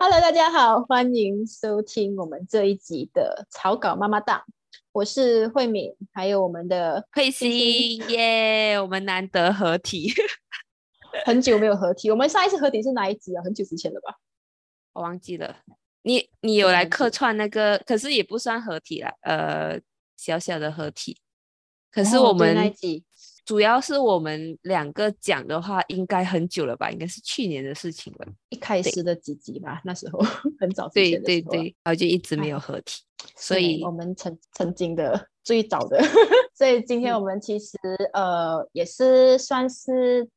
Hello，大家好，欢迎收听我们这一集的草稿妈妈档。我是慧敏，还有我们的佩西耶，我们难得合体，很久没有合体。我们上一次合体是哪一集啊？很久之前了吧？我忘记了。你你有来客串那个，可是也不算合体了，呃，小小的合体。可是我们。主要是我们两个讲的话，应该很久了吧？应该是去年的事情了，一开始的几集吧，那时候 很早之前的对对对，然后就一直没有合体，所以我们曾曾经的最早的，所以今天我们其实呃也是算是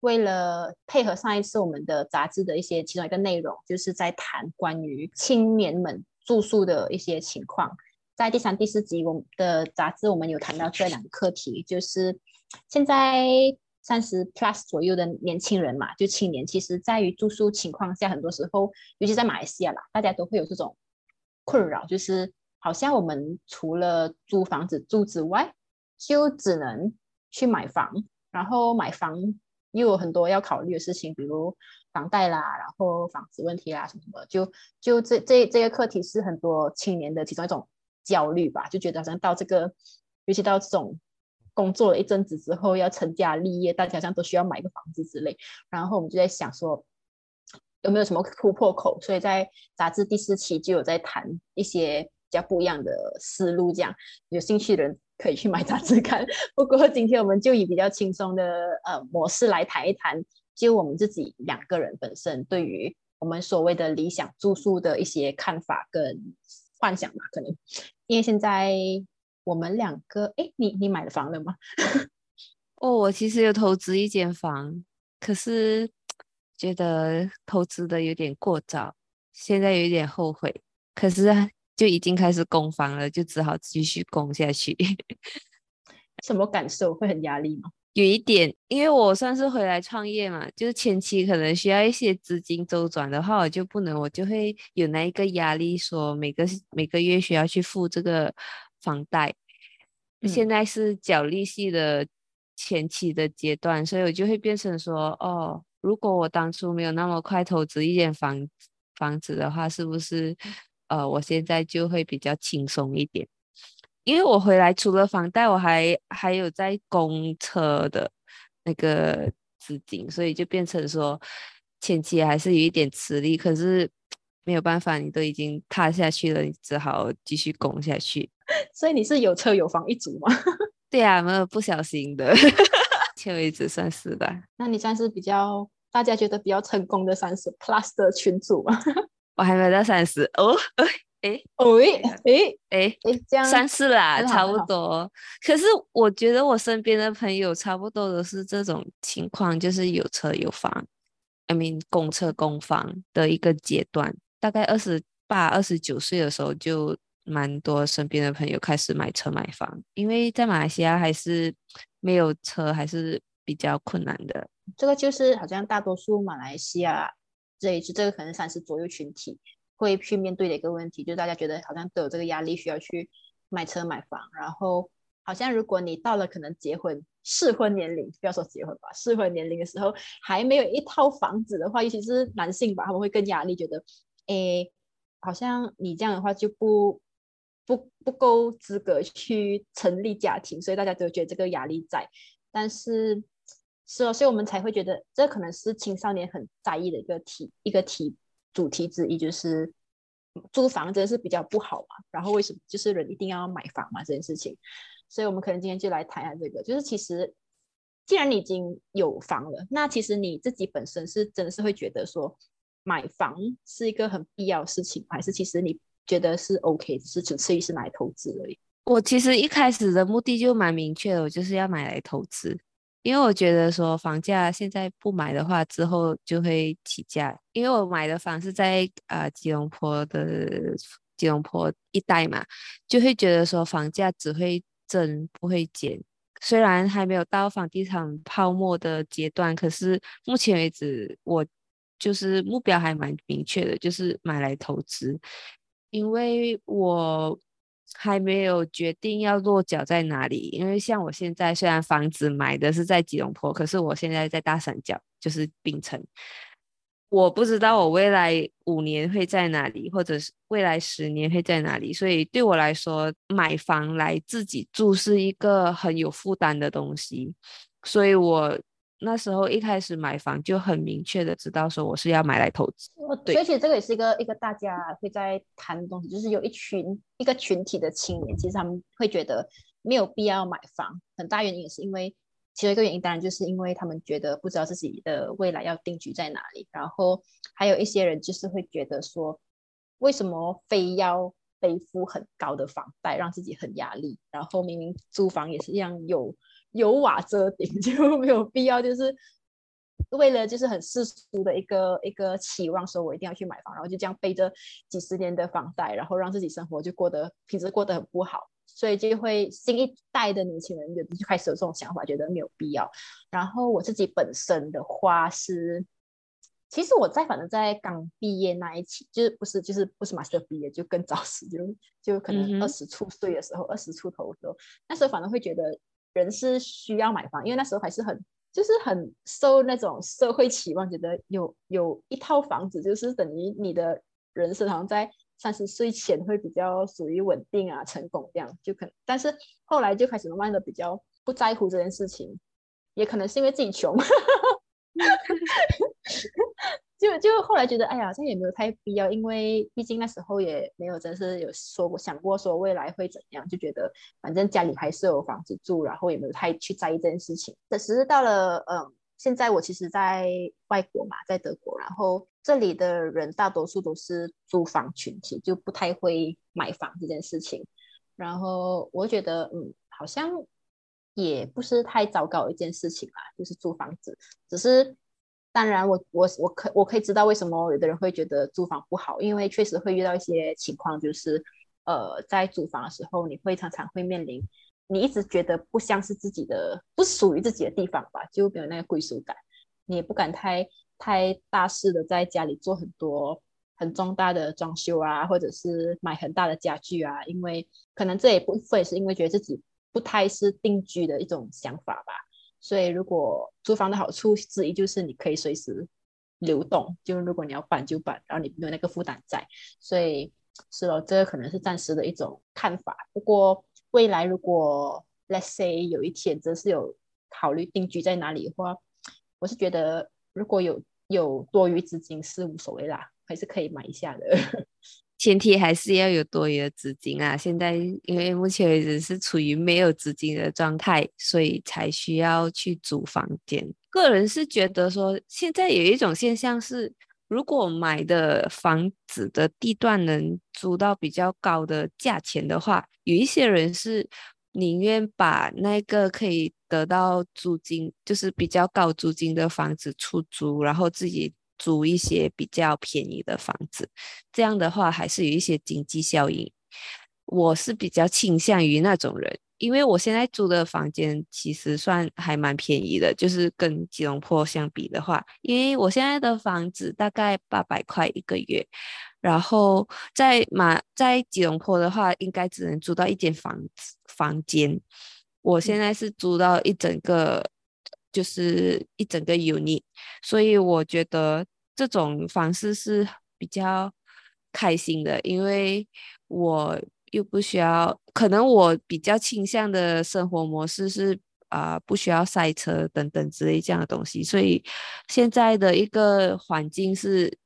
为了配合上一次我们的杂志的一些其中一个内容，就是在谈关于青年们住宿的一些情况。在第三、第四集我们的杂志，我们有谈到这两个课题，就是现在三十 plus 左右的年轻人嘛，就青年，其实在于住宿情况下，很多时候，尤其在马来西亚啦，大家都会有这种困扰，就是好像我们除了租房子住之外，就只能去买房，然后买房又有很多要考虑的事情，比如房贷啦，然后房子问题啦什么的，就就这这这个课题是很多青年的其中一种。焦虑吧，就觉得好像到这个，尤其到这种工作了一阵子之后要成家立业，大家好像都需要买个房子之类。然后我们就在想说，有没有什么突破口？所以在杂志第四期就有在谈一些比较不一样的思路，这样有兴趣的人可以去买杂志看。不过今天我们就以比较轻松的呃模式来谈一谈，就我们自己两个人本身对于我们所谓的理想住宿的一些看法跟幻想吧，可能。因为现在我们两个，哎，你你买了房了吗？哦，我其实有投资一间房，可是觉得投资的有点过早，现在有一点后悔。可是就已经开始供房了，就只好继续供下去。什么感受？会很压力吗？有一点，因为我算是回来创业嘛，就是前期可能需要一些资金周转的话，我就不能，我就会有那一个压力，说每个每个月需要去付这个房贷。现在是缴利息的前期的阶段，所以我就会变成说，哦，如果我当初没有那么快投资一间房房子的话，是不是，呃，我现在就会比较轻松一点？因为我回来除了房贷，我还还有在供车的那个资金，所以就变成说前期还是有一点吃力。可是没有办法，你都已经踏下去了，你只好继续供下去。所以你是有车有房一族吗？对啊，没有不小心的，前为止算是吧。那你算是比较大家觉得比较成功的三十 plus 的群主吗？我还没有到三十哦。哎，喂，哎，哎，哎，这样三四啦，差不多。可是我觉得我身边的朋友差不多都是这种情况，就是有车有房，I mean，公车公房的一个阶段。大概二十八、二十九岁的时候，就蛮多身边的朋友开始买车买房，因为在马来西亚还是没有车还是比较困难的。这个就是好像大多数马来西亚这一支，这个可能三十左右群体。会去面对的一个问题，就大家觉得好像都有这个压力，需要去买车买房。然后好像如果你到了可能结婚适婚年龄，不要说结婚吧，适婚年龄的时候还没有一套房子的话，尤其是男性吧，他们会更压力，觉得诶，好像你这样的话就不不不够资格去 成立家庭，所以大家都觉得这个压力在。但是是哦，所以我们才会觉得这可能是青少年很在意的一个题，一个题。主题之一就是租房真的是比较不好嘛，然后为什么就是人一定要买房嘛这件事情，所以我们可能今天就来谈一下这个，就是其实既然你已经有房了，那其实你自己本身是真的是会觉得说买房是一个很必要的事情，还是其实你觉得是 OK，只是纯粹是来投资而已？我其实一开始的目的就蛮明确的，我就是要买来投资。因为我觉得说房价现在不买的话，之后就会起价。因为我买的房是在啊吉隆坡的吉隆坡一带嘛，就会觉得说房价只会增不会减。虽然还没有到房地产泡沫的阶段，可是目前为止我就是目标还蛮明确的，就是买来投资，因为我。还没有决定要落脚在哪里，因为像我现在虽然房子买的是在吉隆坡，可是我现在在大三角，就是槟城。我不知道我未来五年会在哪里，或者是未来十年会在哪里，所以对我来说，买房来自己住是一个很有负担的东西。所以我那时候一开始买房就很明确的知道说我是要买来投资。对，而且这个也是一个一个大家会在谈的东西，就是有一群一个群体的青年，其实他们会觉得没有必要买房，很大原因也是因为。其中一个原因，当然就是因为他们觉得不知道自己的未来要定居在哪里，然后还有一些人就是会觉得说，为什么非要背负很高的房贷，让自己很压力？然后明明租房也是一样，有有瓦遮顶，就没有必要，就是为了就是很世俗的一个一个期望，说我一定要去买房，然后就这样背着几十年的房贷，然后让自己生活就过得平时过得很不好。所以就会新一代的年轻人就就开始有这种想法，觉得没有必要。然后我自己本身的话是，其实我在反正在刚毕业那一期，就是不是就是不是马上毕业，就更早 时，就就可能二十出岁的时候，二十出头的时候，那时候反正会觉得人是需要买房，因为那时候还是很就是很受那种社会期望，觉得有有一套房子就是等于你的人生好像在。三十岁前会比较属于稳定啊，成功这样就可能，但是后来就开始慢慢的比较不在乎这件事情，也可能是因为自己穷，就就后来觉得哎呀，这也没有太必要，因为毕竟那时候也没有真是有说过想过说未来会怎样，就觉得反正家里还是有房子住，然后也没有太去在意这件事情。可是到了嗯。现在我其实，在外国嘛，在德国，然后这里的人大多数都是租房群体，就不太会买房这件事情。然后我觉得，嗯，好像也不是太糟糕一件事情啦，就是租房子。只是，当然，我我我可我可以知道为什么有的人会觉得租房不好，因为确实会遇到一些情况，就是呃，在租房的时候，你会常常会面临。你一直觉得不像是自己的，不属于自己的地方吧，就没有那个归属感。你也不敢太太大肆的在家里做很多很重大的装修啊，或者是买很大的家具啊，因为可能这一部分是因为觉得自己不太是定居的一种想法吧。所以，如果租房的好处之一就是你可以随时流动，就如果你要搬就搬，然后你没有那个负担在。所以，是咯，这个可能是暂时的一种看法。不过，未来如果 let's say 有一天真是有考虑定居在哪里的话，我是觉得如果有有多余资金是无所谓啦，还是可以买一下的。前提还是要有多余的资金啊！现在因为目前为止是处于没有资金的状态，所以才需要去租房间。个人是觉得说，现在有一种现象是。如果买的房子的地段能租到比较高的价钱的话，有一些人是宁愿把那个可以得到租金，就是比较高租金的房子出租，然后自己租一些比较便宜的房子。这样的话，还是有一些经济效应。我是比较倾向于那种人。因为我现在租的房间其实算还蛮便宜的，就是跟吉隆坡相比的话，因为我现在的房子大概八百块一个月，然后在马在吉隆坡的话，应该只能租到一间房子房间，我现在是租到一整个，就是一整个 unit，所以我觉得这种方式是比较开心的，因为我。又不需要，可能我比较倾向的生活模式是啊，不需要塞车等等之类这样的东西，所以现在的一个环境是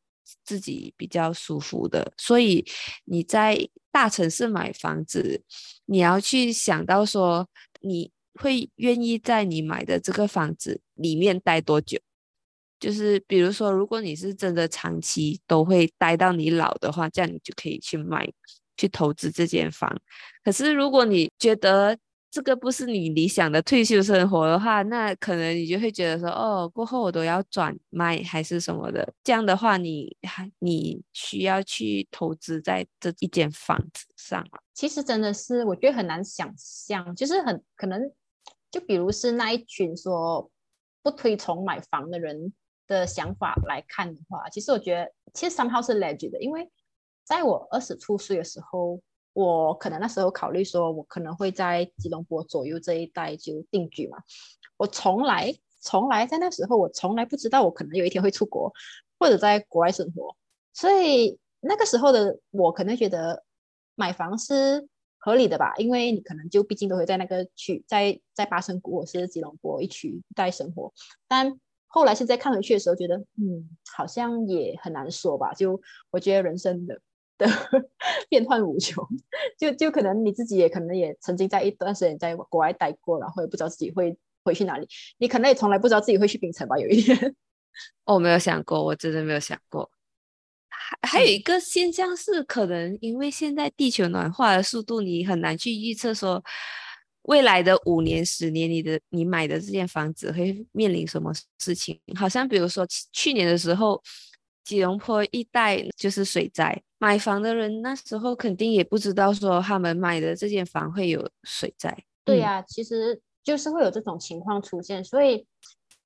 自己比较舒服的。所以你在大城市买房子，你要去想到说，你会愿意在你买的这个房子里面待多久？就是比如说，如果你是真的长期都会待到你老的话，这样你就可以去买。去投资这间房，可是如果你觉得这个不是你理想的退休生活的话，那可能你就会觉得说，哦，过后我都要转卖还是什么的。这样的话，你还你需要去投资在这一间房子上其实真的是，我觉得很难想象，就是很可能，就比如是那一群说不推崇买房的人的想法来看的话，其实我觉得其实 somehow 是 legit 的，因为。在我二十出岁的时候，我可能那时候考虑说，我可能会在吉隆坡左右这一带就定居嘛。我从来从来在那时候，我从来不知道我可能有一天会出国。或者在国外生活，所以那个时候的我可能觉得买房是合理的吧，因为你可能就毕竟都会在那个区，在在巴生谷或是吉隆坡一区带生活，但后来现在看回去的时候，觉得嗯，好像也很难说吧。就我觉得人生的的 变幻无穷，就就可能你自己也可能也曾经在一段时间在国外待过，然后也不知道自己会回去哪里。你可能也从来不知道自己会去槟城吧？有一天，我没有想过，我真的没有想过。还还有一个现象是，可能因为现在地球暖化的速度，你很难去预测说。未来的五年、十年，你的你买的这间房子会面临什么事情？好像比如说去年的时候，吉隆坡一带就是水灾，买房的人那时候肯定也不知道说他们买的这间房会有水灾。对呀，其实就是会有这种情况出现，所以，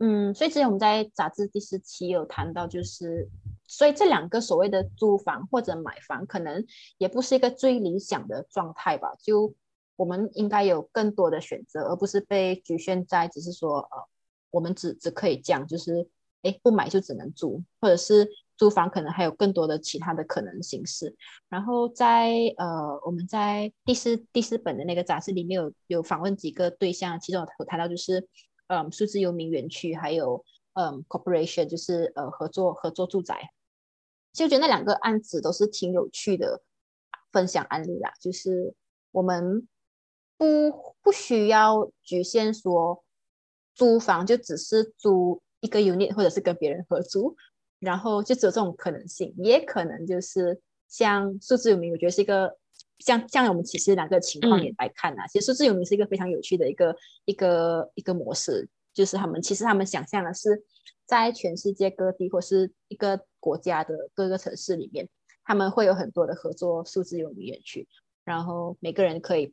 嗯，所以之前我们在杂志第十期有谈到，就是所以这两个所谓的租房或者买房，可能也不是一个最理想的状态吧？就。我们应该有更多的选择，而不是被局限在只是说，呃，我们只只可以讲，就是哎，不买就只能租，或者是租房可能还有更多的其他的可能形式。然后在呃，我们在第四第四本的那个杂志里面有有访问几个对象，其中有谈到就是，嗯，数字游民园区，还有嗯，corporation，就是呃合作合作住宅。其实我觉得那两个案子都是挺有趣的分享案例啦，就是我们。不不需要局限说租房就只是租一个 unit 或者是跟别人合租，然后就只有这种可能性，也可能就是像数字有名，我觉得是一个像像我们其实两个情况也来看啊，其实数字游民是一个非常有趣的一个一个一个模式，就是他们其实他们想象的是在全世界各地或是一个国家的各个城市里面，他们会有很多的合作数字游民园区，然后每个人可以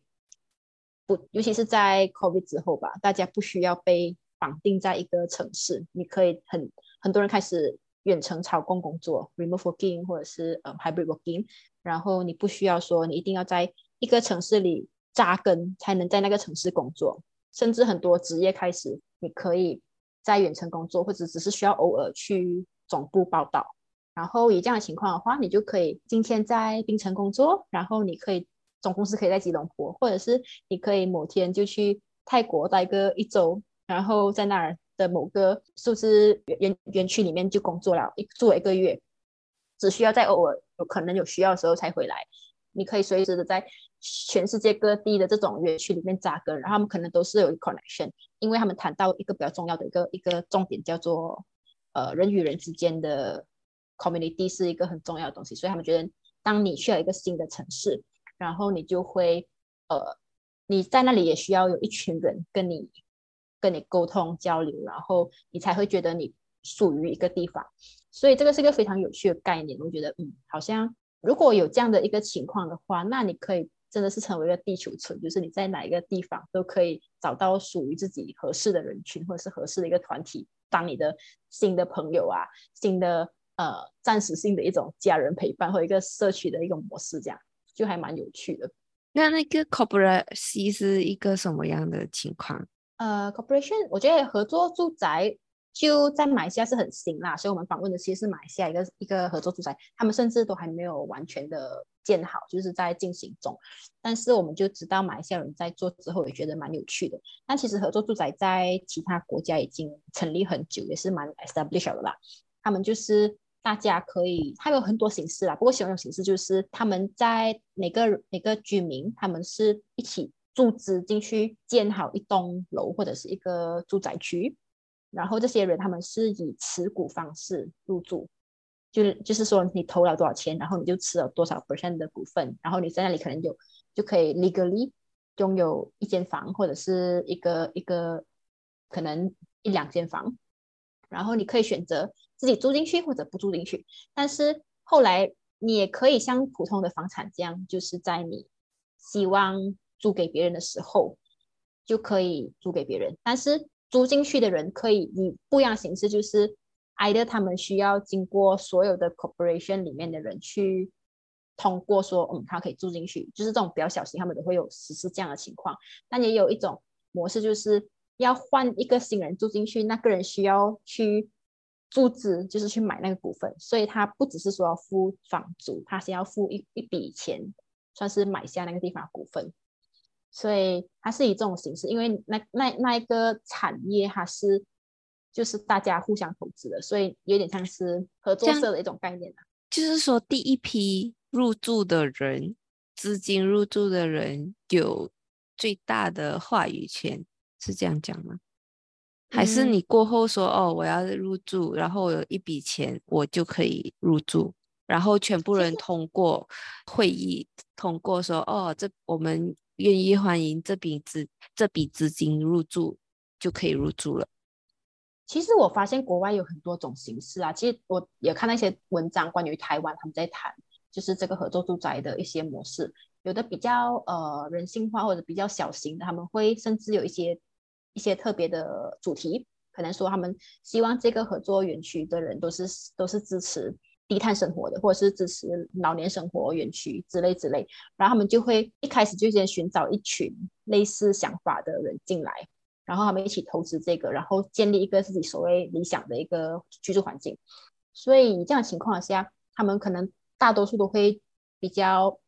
不。尤其是在 COVID 之后吧，大家不需要被绑定在一个城市，你可以很很多人开始远程操控工作，remote working 或者是呃 hybrid working，然后你不需要说你一定要在一个城市里扎根才能在那个城市工作，甚至很多职业开始你可以在远程工作，或者只是需要偶尔去总部报道，然后以这样的情况的话，你就可以今天在槟城工作，然后你可以。总公司可以在吉隆坡，或者是你可以某天就去泰国待个一周，然后在那儿的某个数字园园区里面就工作了一做一个月，只需要在偶尔有可能有需要的时候才回来。你可以随时的在全世界各地的这种园区里面扎根，然后他们可能都是有 connection，因为他们谈到一个比较重要的一个一个重点叫做呃人与人之间的 community 是一个很重要的东西，所以他们觉得当你去了一个新的城市。然后你就会，呃，你在那里也需要有一群人跟你跟你沟通交流，然后你才会觉得你属于一个地方。所以这个是一个非常有趣的概念。我觉得，嗯，好像如果有这样的一个情况的话，那你可以真的是成为一个地球村，就是你在哪一个地方都可以找到属于自己合适的人群，或者是合适的一个团体，当你的新的朋友啊，新的呃暂时性的一种家人陪伴，或一个社区的一个模式，这样。就还蛮有趣的。那那个 corporation 是一个什么样的情况？呃，corporation 我觉得合作住宅就在马来西亚是很新啦，所以我们访问的其实是马来西亚一个一个合作住宅，他们甚至都还没有完全的建好，就是在进行中。但是我们就知道马来西亚人在做之后也觉得蛮有趣的。但其实合作住宅在其他国家已经成立很久，也是蛮 established 的啦。他们就是。大家可以，它有很多形式啦。不过，喜欢一种形式就是他们在每个每个居民，他们是一起注资进去建好一栋楼或者是一个住宅区，然后这些人他们是以持股方式入住，就是就是说你投了多少钱，然后你就持了多少 percent 的股份，然后你在那里可能就就可以 legally 拥有一间房或者是一个一个可能一两间房，然后你可以选择。自己住进去或者不住进去，但是后来你也可以像普通的房产这样，就是在你希望租给别人的时候，就可以租给别人。但是租进去的人可以以不一样形式，就是 either 他们需要经过所有的 corporation 里面的人去通过说，嗯，他可以住进去。就是这种比较小型，他们都会有实施这样的情况。但也有一种模式，就是要换一个新人住进去，那个人需要去。注资，就是去买那个股份，所以他不只是说要付房租，他先要付一一笔钱，算是买下那个地方股份。所以它是以这种形式，因为那那那一个产业它是就是大家互相投资的，所以有点像是合作社的一种概念就是说，第一批入驻的人，资金入驻的人有最大的话语权，是这样讲吗？还是你过后说哦，我要入驻，然后我有一笔钱，我就可以入驻，然后全部人通过会议通过说哦，这我们。愿意欢迎这笔资这笔资金入驻，就可以入驻了。其实我发现国外有很多种形式啊。其实我也看那些文章，关于台湾他们在谈，就是这个合作住宅的一些模式，有的比较呃人性化，或者比较小型的，他们会甚至有一些一些特别的主题，可能说他们希望这个合作园区的人都是都是支持。低碳生活的，或者是支持老年生活园区之类之类，然后他们就会一开始就先寻找一群类似想法的人进来，然后他们一起投资这个，然后建立一个自己所谓理想的一个居住环境。所以这样情况下，他们可能大多数都会比较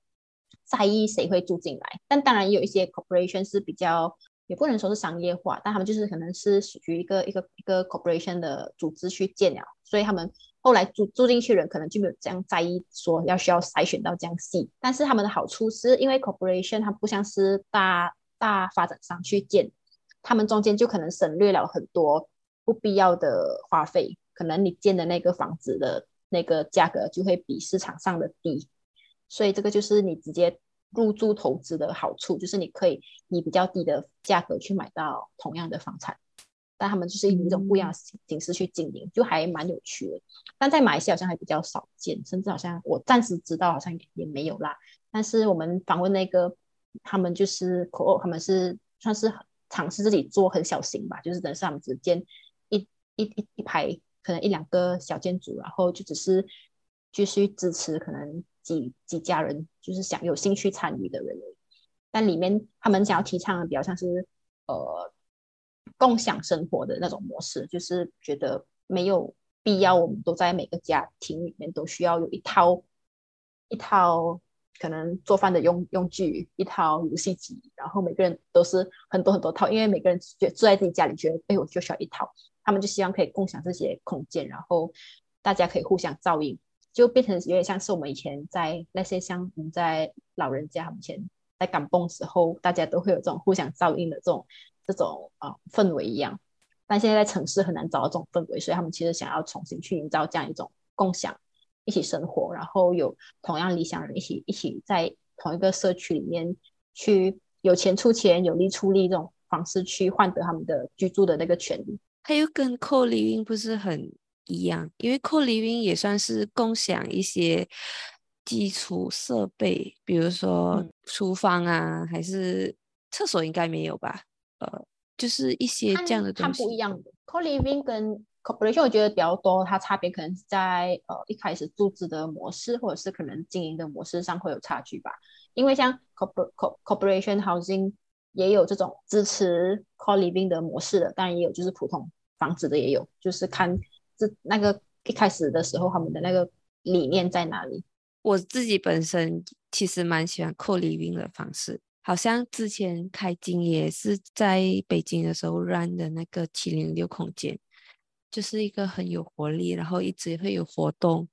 在意谁会住进来，但当然也有一些 corporation 是比较，也不能说是商业化，但他们就是可能是属于一个一个一个 corporation 的组织去建了，所以他们。后来住住进去人可能就没有这样在意，说要需要筛选到这样细。但是他们的好处是因为 corporation 它不像是大大发展商去建，他们中间就可能省略了很多不必要的花费，可能你建的那个房子的那个价格就会比市场上的低，所以这个就是你直接入住投资的好处，就是你可以以比较低的价格去买到同样的房产。但他们就是以一种不一样的形式去经营，就还蛮有趣的。但在马来西亚好像还比较少见，甚至好像我暂时知道好像也没有啦。但是我们访问那个，他们就是可，他们是算是尝试自己做很小型吧，就是等是他们只建一一一一排，可能一两个小建筑，然后就只是继续支持可能几几家人，就是想有兴趣参与的人。但里面他们想要提倡的比较像是呃。共享生活的那种模式，就是觉得没有必要，我们都在每个家庭里面都需要有一套一套可能做饭的用用具，一套游戏机，然后每个人都是很多很多套，因为每个人觉住在自己家里，觉得哎，我就需要一套，他们就希望可以共享这些空间，然后大家可以互相照应，就变成有点像是我们以前在那些像我们在老人家以前在赶蹦时候，大家都会有这种互相照应的这种。这种啊氛围一样，但现在在城市很难找到这种氛围，所以他们其实想要重新去营造这样一种共享、一起生活，然后有同样理想人一起一起在同一个社区里面去有钱出钱、有力出力这种方式去换得他们的居住的那个权利。它又跟 co living 不是很一样，因为 co living 也算是共享一些基础设备，比如说厨房啊，还是厕所应该没有吧？呃，就是一些这样的东西，不一样的。Co-living 跟 corporation 我觉得比较多，它差别可能是在呃一开始组织的模式，或者是可能经营的模式上会有差距吧。因为像 corporation housing 也有这种支持 co-living 的模式的，当然也有就是普通房子的也有，就是看这那个一开始的时候他们的那个理念在哪里。我自己本身其实蛮喜欢 co-living 的方式。好像之前开金也是在北京的时候 run 的那个七零六空间，就是一个很有活力，然后一直会有活动。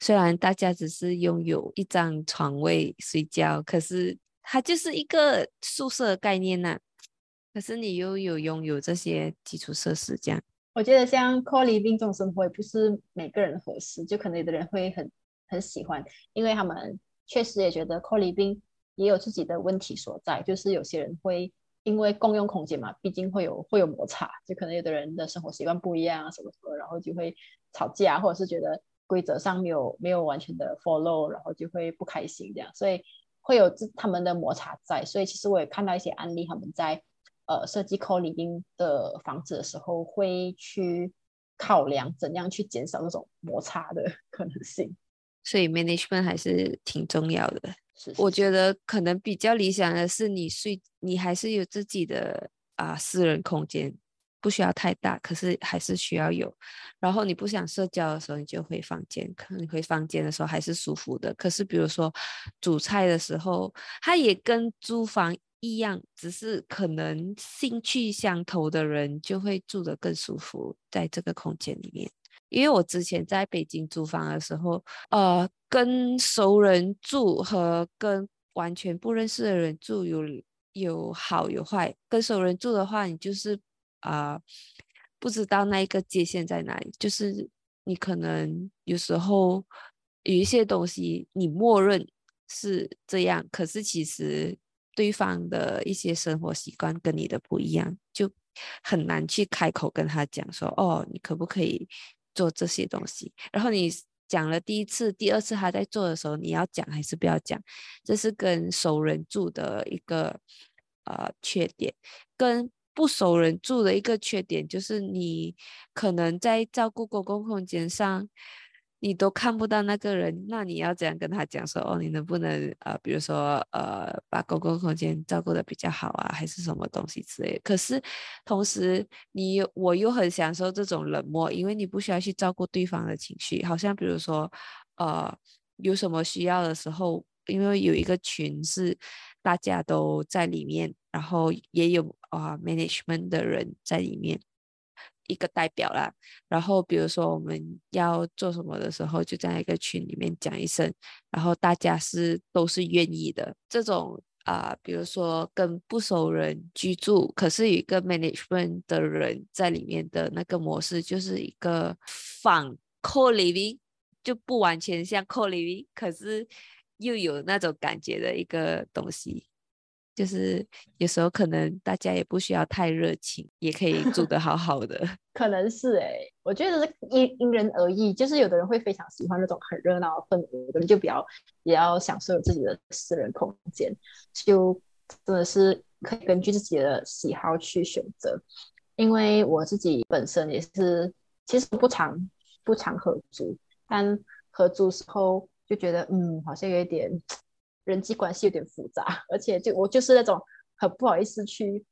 虽然大家只是拥有一张床位睡觉，可是它就是一个宿舍概念呐。可是你又有拥有这些基础设施，这样。我觉得像 co living 这种生活也不是每个人合适，就可能有的人会很很喜欢，因为他们确实也觉得 co living。也有自己的问题所在，就是有些人会因为共用空间嘛，毕竟会有会有摩擦，就可能有的人的生活习惯不一样啊，什么什么，然后就会吵架，或者是觉得规则上没有没有完全的 follow，然后就会不开心这样，所以会有这他们的摩擦在。所以其实我也看到一些案例，他们在呃设计 co living 的房子的时候，会去考量怎样去减少这种摩擦的 可能性。所以 management 还是挺重要的。我觉得可能比较理想的是，你睡，你还是有自己的啊私人空间，不需要太大，可是还是需要有。然后你不想社交的时候，你就回房间。可能你回房间的时候还是舒服的。可是比如说煮菜的时候，它也跟租房一样，只是可能兴趣相投的人就会住得更舒服在这个空间里面。因为我之前在北京租房的时候，呃，跟熟人住和跟完全不认识的人住有有好有坏。跟熟人住的话，你就是啊，不知道那一个界限在哪里，就是你可能有时候有一些东西你默认是这样，可是其实对方的一些生活习惯跟你的不一样，就很难去开口跟他讲说，哦，你可不可以做这些东西？然后你。讲了第一次、第二次他在做的时候，你要讲还是不要讲？这是跟熟人住的一个呃缺点，跟不熟人住的一个缺点就是你可能在照顾公共空间上。你都看不到那个人，那你要怎样跟他讲说哦，你能不能呃，比如说呃，把公共空间照顾的比较好啊，还是什么东西之类？可是同时，你我又很享受这种冷漠，因为你不需要去照顾对方的情绪。好像比如说呃，有什么需要的时候，因为有一个群是大家都在里面，然后也有啊 management 的人在里面。一个代表啦，然后比如说我们要做什么的时候，就在一个群里面讲一声，然后大家是都是愿意的。这种啊，比如说跟不熟人居住，可是有一个 management 的人在里面的那个模式，就是一个仿 co living，就不完全像 co living，可是又有那种感觉的一个东西。就是有时候可能大家也不需要太热情，也可以住得好好的。可能是哎，我觉得是因因人而异。就是有的人会非常喜欢那种很热闹的氛围，有的人就比较也要享受自己的私人空间，就真的是可以根据自己的喜好去选择。因为我自己本身也是，其实不常不常合租，但合租时候就觉得嗯，好像有一点。人际关系有点复杂，而且就我就是那种很不好意思去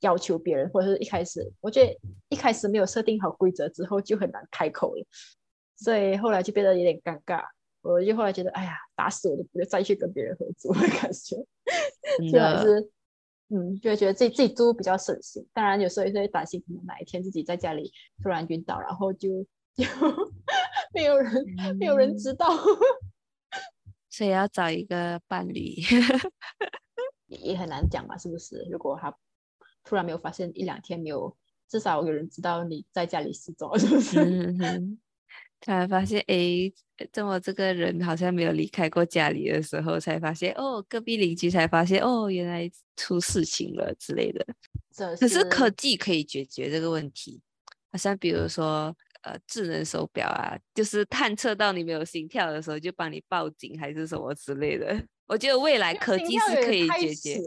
要求别人，或者是一开始我觉得一开始没有设定好规则之后就很难开口了，所以后来就变得有点尴尬。我就后来觉得，哎呀，打死我都不会再去跟别人合租的感觉，就还是嗯，就会觉得自己自己租比较省心。当然有时候也会担心，可能哪一天自己在家里突然晕倒，然后就就 没有人没有人知道。所以要找一个伴侣，也很难讲嘛，是不是？如果他突然没有发现一两天没有，至少有人知道你在家里失踪，是不是？突然发现，哎，这么这个人好像没有离开过家里的时候，才发现哦，隔壁邻居才发现哦，原来出事情了之类的。可是科技可以解决这个问题，好像比如说。呃，智能手表啊，就是探测到你没有心跳的时候，就帮你报警还是什么之类的。我觉得未来科技是可以解决。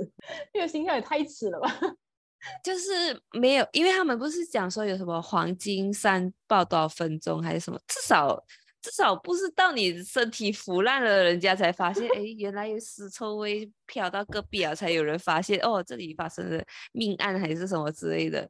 这个心跳也太迟了吧？就是没有，因为他们不是讲说有什么黄金三报多少分钟还是什么，至少至少不是到你身体腐烂了，人家才发现，哎，原来有尸臭味飘到隔壁啊，才有人发现哦，这里发生了命案还是什么之类的。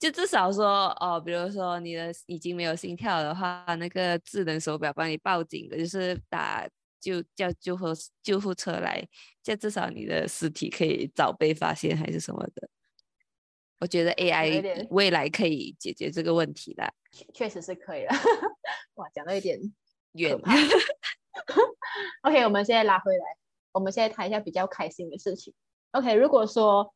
就至少说哦，比如说你的已经没有心跳的话，那个智能手表帮你报警的，就是打就叫救护救护车来，就至少你的尸体可以早被发现还是什么的。我觉得 AI 未来可以解决这个问题的，确实是可以了。哇，讲到有点远。OK，我们现在拉回来，我们现在谈一下比较开心的事情。OK，如果说。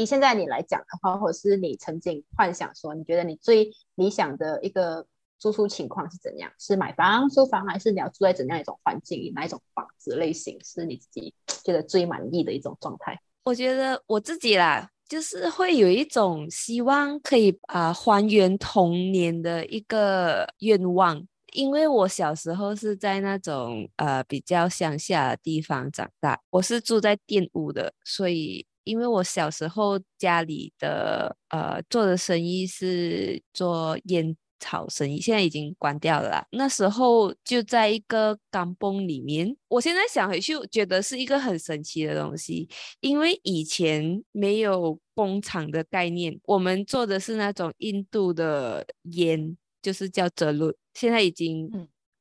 以现在你来讲的话，或者是你曾经幻想说，你觉得你最理想的一个住宿情况是怎样？是买房、租房，还是你要住在怎样一种环境？哪一种房子类型是你自己觉得最满意的一种状态？我觉得我自己啦，就是会有一种希望可以啊还原童年的一个愿望，因为我小时候是在那种呃比较乡下的地方长大，我是住在店屋的，所以。因为我小时候家里的呃做的生意是做烟草生意，现在已经关掉了。那时候就在一个钢崩里面，我现在想回去，觉得是一个很神奇的东西，因为以前没有工厂的概念，我们做的是那种印度的烟，就是叫泽路，现在已经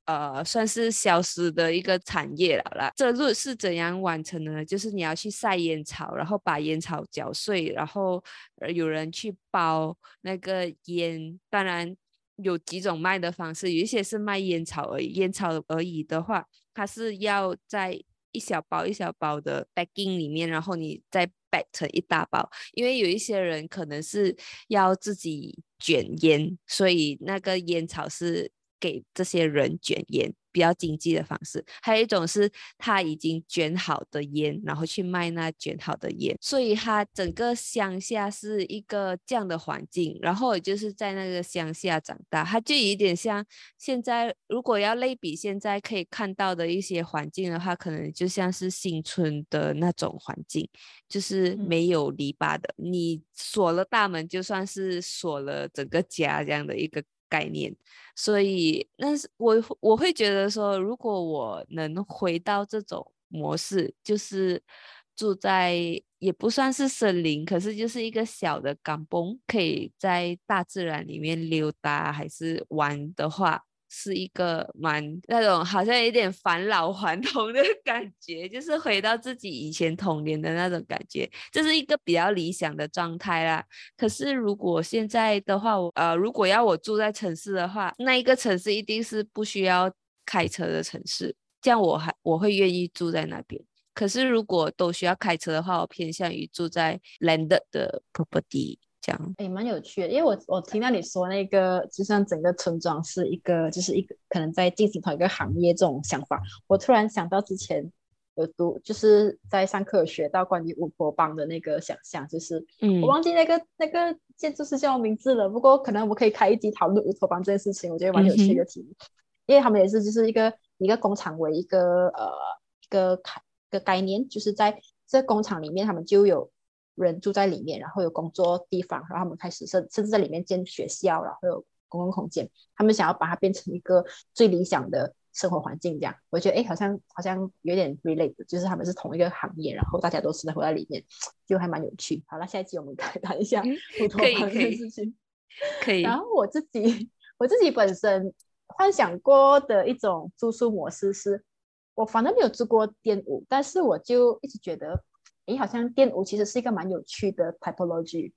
呃算是消失的一个产业了啦。这路是怎样完成的呢？就是你要去晒烟草，然后把烟草搅碎，然后有人去包那个烟，当然。有几种卖的方式，有一些是卖烟草而已。烟草而已的话，它是要在一小包一小包的 bagging 里面，然后你再 bag 成一大包。因为有一些人可能是要自己卷烟，所以那个烟草是给这些人卷烟。比较经济的方式，还有一种是他已经卷好的烟，然后去卖那卷好的烟，所以他整个乡下是一个这样的环境。然后也就是在那个乡下长大，他就有点像现在，如果要类比现在可以看到的一些环境的话，可能就像是新村的那种环境，就是没有篱笆的，你锁了大门，就算是锁了整个家这样的一个。概念，所以那是我我会觉得说，如果我能回到这种模式，就是住在也不算是森林，可是就是一个小的港崩，可以在大自然里面溜达还是玩的话。是一个蛮那种好像有点返老还童的 感觉，就是回到自己以前童年的那种感觉，这是一个比较理想的状态啦。可是如果现在的话，我呃，如果要我住在城市的话，那一个城市一定是不需要开车的城市，这样我还我会愿意住在那边。可是如果都需要开车的话，我偏向于住在 land 的 property。这样。也蛮有趣的，因为我我听到你说那个，就像整个村庄是一个，就是一个可能在进行同一个行业这种想法，我突然想到之前有读，就是在上课学到关于乌托邦的那个想象，就是我忘记那个那个建筑师叫名字了，不过可能我们可以开一集讨论乌托邦这件事情，我觉得蛮有趣的题目，因为他们也是就是一个一个工厂为一个呃一个概一个概念，就是在这工厂里面他们就有。人住在里面，然后有工作地方，然后他们开始甚甚至在里面建学校，然后有公共空间。他们想要把它变成一个最理想的生活环境，这样我觉得哎，好像好像有点 relate，就是他们是同一个行业，然后大家都生活在里面，就还蛮有趣。好了，下一集我们 再谈一下普通房的事情。可以。然后我自己我自己本身幻想过的一种住宿模式是，我反正没有住过店屋，但是我就一直觉得。诶，好像电屋其实是一个蛮有趣的 typology，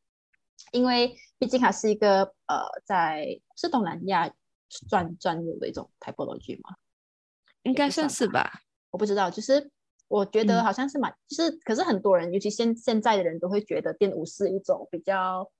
因为毕竟它是一个呃，在是东南亚专专有的一种 typology 嘛，应该算是吧，我不知道，就是我觉得好像是蛮，就是可是很多人，尤其现现在的人都会觉得电屋是一种比较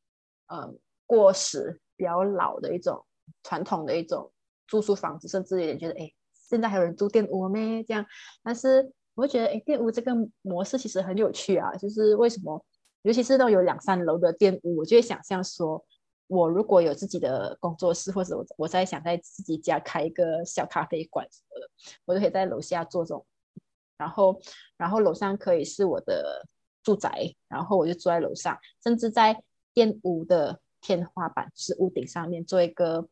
呃过时、比较老的一种传统的一种住宿房子，甚至有点觉得，哎，现在还有人住电屋咩？这样，但是。我会觉得，哎，店屋这个模式其实很有趣啊。就是为什么，尤其是那种有两三楼的店屋，我就会想象说，我如果有自己的工作室，或者我我在想在自己家开一个小咖啡馆什么的，我就可以在楼下做这种，然后然后楼上可以是我的住宅，然后我就住在楼上，甚至在店屋的天花板是屋顶上面做一个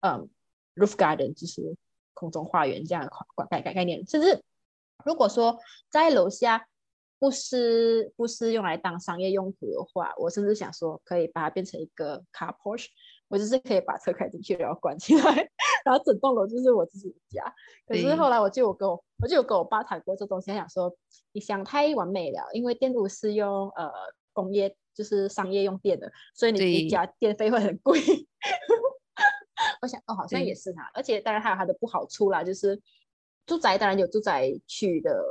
嗯 roof garden，就是空中花园这样的概概概念，甚至。如果说在楼下不是不是用来当商业用途的话，我甚至想说可以把它变成一个 car porch，我就是可以把车开进去，然后关起来，然后整栋楼就是我自己的家。可是后来我就有跟我我就有跟我爸谈过这东西，想说你想太完美了，因为电路是用呃工业就是商业用电的，所以你一家电费会很贵。我想哦，好像也是哈，而且当然还有它的不好处啦，就是。住宅当然有住宅区的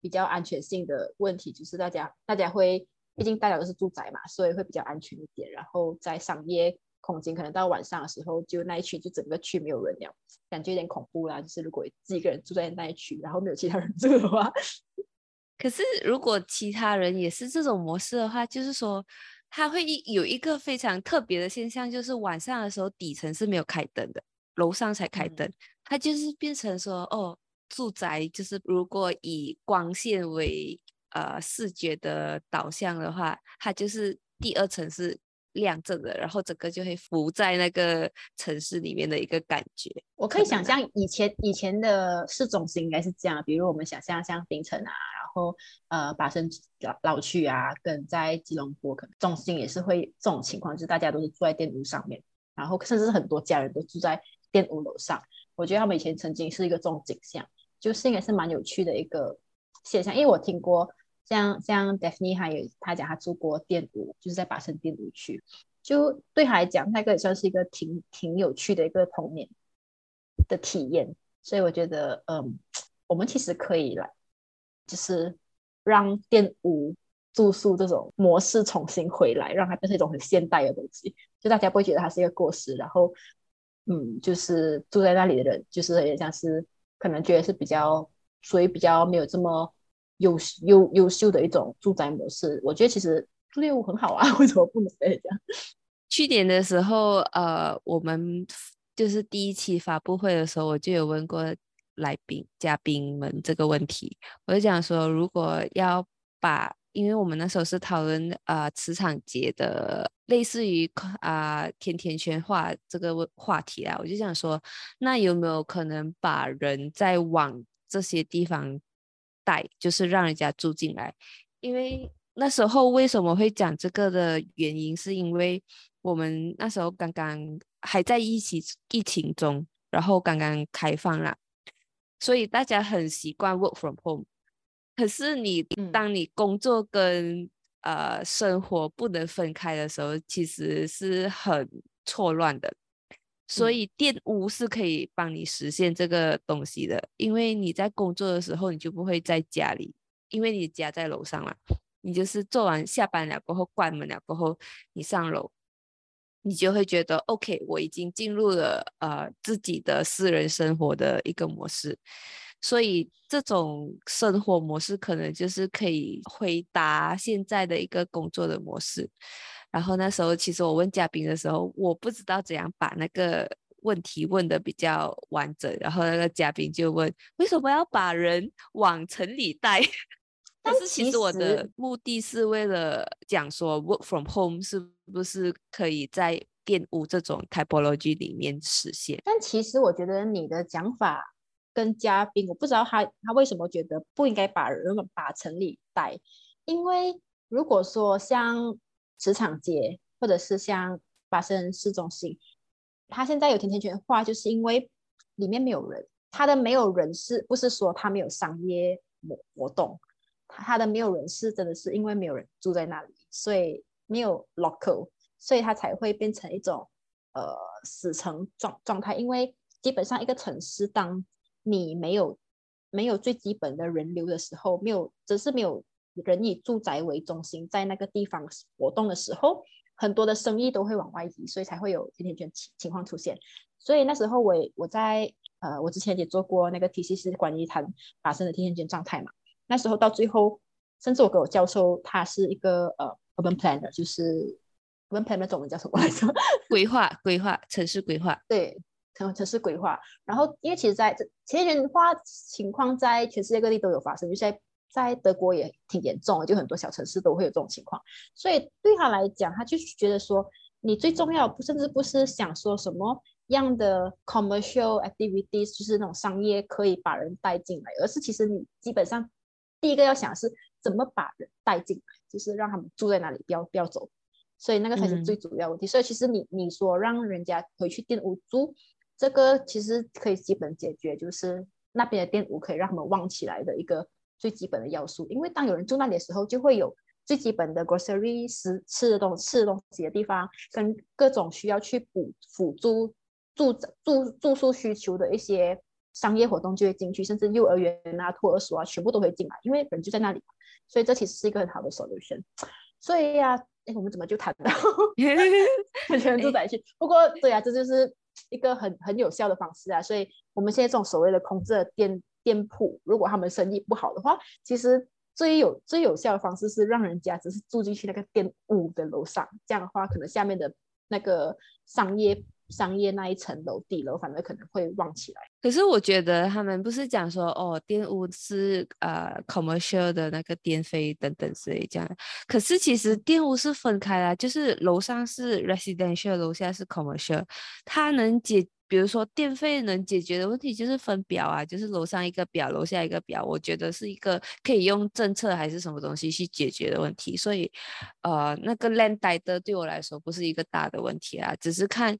比较安全性的问题，就是大家大家会，毕竟大家都是住宅嘛，所以会比较安全一点。然后在商业空间，可能到晚上的时候，就那一区就整个区没有人了，感觉有点恐怖啦。就是如果自己一个人住在那一区，然后没有其他人住的话，可是如果其他人也是这种模式的话，就是说它会有一个非常特别的现象，就是晚上的时候底层是没有开灯的，楼上才开灯，它就是变成说哦。住宅就是，如果以光线为呃视觉的导向的话，它就是第二层是亮着的，然后整个就会浮在那个城市里面的一个感觉。我可以想象以前以前的市中心应该是这样，比如我们想象像槟城啊，然后呃巴生老老区啊，跟在吉隆坡可能中心也是会这种情况，就是大家都是住在电屋上面，然后甚至是很多家人都住在电屋楼上。我觉得他们以前曾经是一个这种景象，就是应该是蛮有趣的一个现象，因为我听过。像像 Daphne 还有他讲他住过电屋，就是在巴生电屋区，就对他来讲，那个也算是一个挺挺有趣的一个童年的体验。所以我觉得，嗯，我们其实可以来，就是让电屋住宿这种模式重新回来，让它变成一种很现代的东西，就大家不会觉得它是一个过时。然后，嗯，就是住在那里的人，就是也像是可能觉得是比较，所以比较没有这么。优优优秀的一种住宅模式，我觉得其实住猎屋很好啊，为什么不能这样？去年的时候，呃，我们就是第一期发布会的时候，我就有问过来宾嘉宾们这个问题，我就讲说，如果要把，因为我们那时候是讨论啊磁场节的类似于啊甜甜圈化这个话题啊，我就想说，那有没有可能把人再往这些地方？带就是让人家住进来，因为那时候为什么会讲这个的原因，是因为我们那时候刚刚还在疫情疫情中，然后刚刚开放了，所以大家很习惯 work from home。可是你当你工作跟呃生活不能分开的时候，其实是很错乱的。所以电屋是可以帮你实现这个东西的，因为你在工作的时候，你就不会在家里，因为你家在楼上嘛，你就是做完下班了过后关门了过后，你上楼，你就会觉得 OK，我已经进入了呃自己的私人生活的一个模式，所以这种生活模式可能就是可以回答现在的一个工作的模式。然后那时候，其实我问嘉宾的时候，我不知道怎样把那个问题问的比较完整。然后那个嘉宾就问：为什么要把人往城里带？但是其实我的目的是为了讲说，work from home 是不是可以在电屋这种 typology 里面实现？但其实我觉得你的讲法跟嘉宾，我不知道他他为什么觉得不应该把人把城里带，因为如果说像。职场街，或者是像巴生市中心，它现在有甜甜圈化，就是因为里面没有人。它的没有人是不是说它没有商业活活动？它的没有人是真的是因为没有人住在那里，所以没有 local，所以它才会变成一种呃死城状状态。因为基本上一个城市，当你没有没有最基本的人流的时候，没有只是没有。人以住宅为中心，在那个地方活动的时候，很多的生意都会往外移，所以才会有甜甜圈情情况出现。所以那时候我我在呃，我之前也做过那个 T C 是关于它发生的甜甜圈状态嘛。那时候到最后，甚至我给我教授，他是一个呃 urban planner，就是 urban planner 中文叫什么来着？规划规划城市规划。对，城城市规划。然后因为其实在这甜甜圈化情况在全世界各地都有发生，就在。在德国也挺严重的，就很多小城市都会有这种情况，所以对他来讲，他就觉得说，你最重要不甚至不是想说什么样的 commercial activities，就是那种商业可以把人带进来，而是其实你基本上第一个要想是怎么把人带进来，就是让他们住在哪里，不要不要走，所以那个才是最主要问题。所以其实你你说让人家回去店屋住，这个其实可以基本解决，就是那边的店屋可以让他们旺起来的一个。最基本的要素，因为当有人住那里的时候，就会有最基本的 grocery 食吃的东吃的东西的地方，跟各种需要去补辅助住住住宿需求的一些商业活动就会进去，甚至幼儿园啊、托儿所啊，全部都会进来，因为人就在那里，所以这其实是一个很好的 solution。所以呀，哎，我们怎么就谈到 全住在一起？不过对啊，这就是一个很很有效的方式啊。所以我们现在这种所谓的空置的店。店铺如果他们生意不好的话，其实最有最有效的方式是让人家只是住进去那个店屋的楼上，这样的话可能下面的那个商业商业那一层楼底楼反而可能会旺起来。可是我觉得他们不是讲说哦，电屋是呃 commercial 的那个电费等等之类这样，可是其实电屋是分开啦，就是楼上是 residential，楼下是 commercial，它能解。比如说电费能解决的问题就是分表啊，就是楼上一个表，楼下一个表，我觉得是一个可以用政策还是什么东西去解决的问题。所以，呃，那个 land 的对我来说不是一个大的问题啊，只是看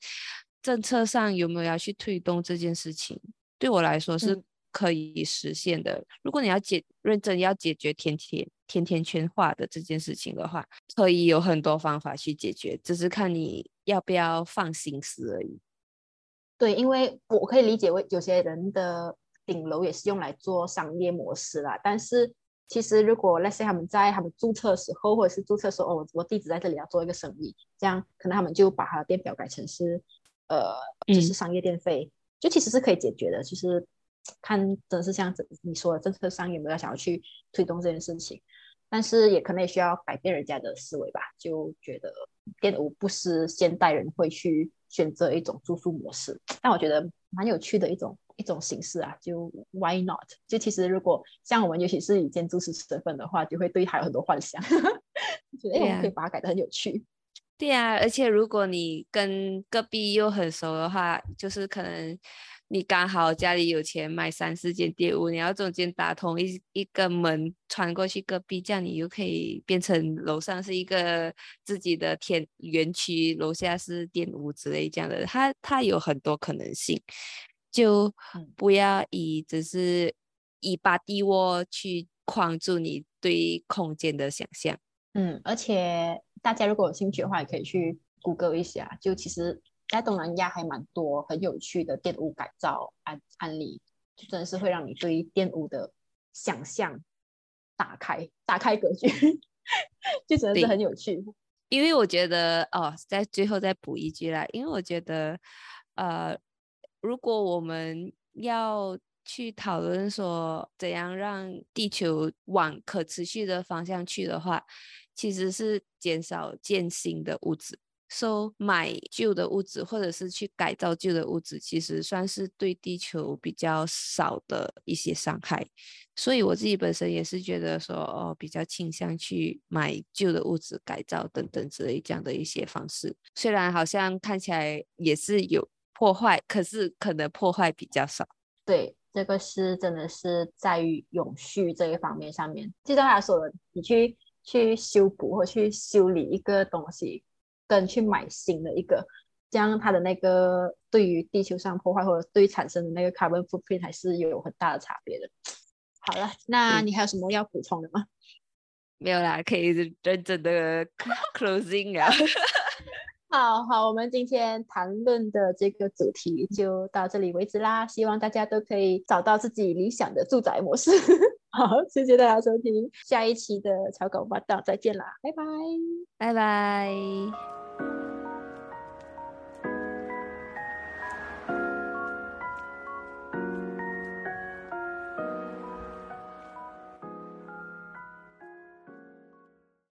政策上有没有要去推动这件事情。对我来说是可以实现的。如果你要解认真要解决天天甜甜圈化的这件事情的话，可以有很多方法去解决，只是看你要不要放心思而已。对，因为我可以理解为有些人的顶楼也是用来做商业模式啦。但是其实如果那些他们在他们注册时候，或者是注册说哦，我地址在这里要做一个生意，这样可能他们就把他的电表改成是呃，就是商业电费，就其实是可以解决的。就是看真的是像你说的政策上有没有想要去推动这件事情，但是也可能也需要改变人家的思维吧，就觉得电屋不是现代人会去。选择一种住宿模式，但我觉得蛮有趣的一种一种形式啊，就 Why not？就其实如果像我们，尤其是以建筑师身份的话，就会对它有很多幻想，觉得哎，我们可以把它改得很有趣。对啊，而且如果你跟隔壁又很熟的话，就是可能。你刚好家里有钱买三四间店屋，你要中间打通一一个门穿过去隔壁，这样你就可以变成楼上是一个自己的天园区，楼下是店屋之类这样的，它它有很多可能性，就不要以只是以把地窝去框住你对空间的想象。嗯，而且大家如果有兴趣的话，也可以去谷歌一下，就其实。在东南亚还蛮多很有趣的电屋改造案案例，就真的是会让你对电屋的想象打开打开格局，就真的是很有趣。因为我觉得哦，在最后再补一句啦，因为我觉得呃，如果我们要去讨论说怎样让地球往可持续的方向去的话，其实是减少建新的物质。收买旧的屋子，或者是去改造旧的屋子，其实算是对地球比较少的一些伤害。所以我自己本身也是觉得说，哦，比较倾向去买旧的屋子改造等等之类这样的一些方式。虽然好像看起来也是有破坏，可是可能破坏比较少。对，这个是真的是在于永续这一方面上面。就像他说的，你去去修补或去修理一个东西。跟去买新的一个，这样它的那个对于地球上破坏或者对产生的那个 carbon footprint 还是有很大的差别的。好了，那你还有什么要补充的吗？没有啦，可以认真的 closing 啊。好好，我们今天谈论的这个主题就到这里为止啦。希望大家都可以找到自己理想的住宅模式。好，谢谢大家收听下一期的草稿报道，再见啦，拜拜，拜拜。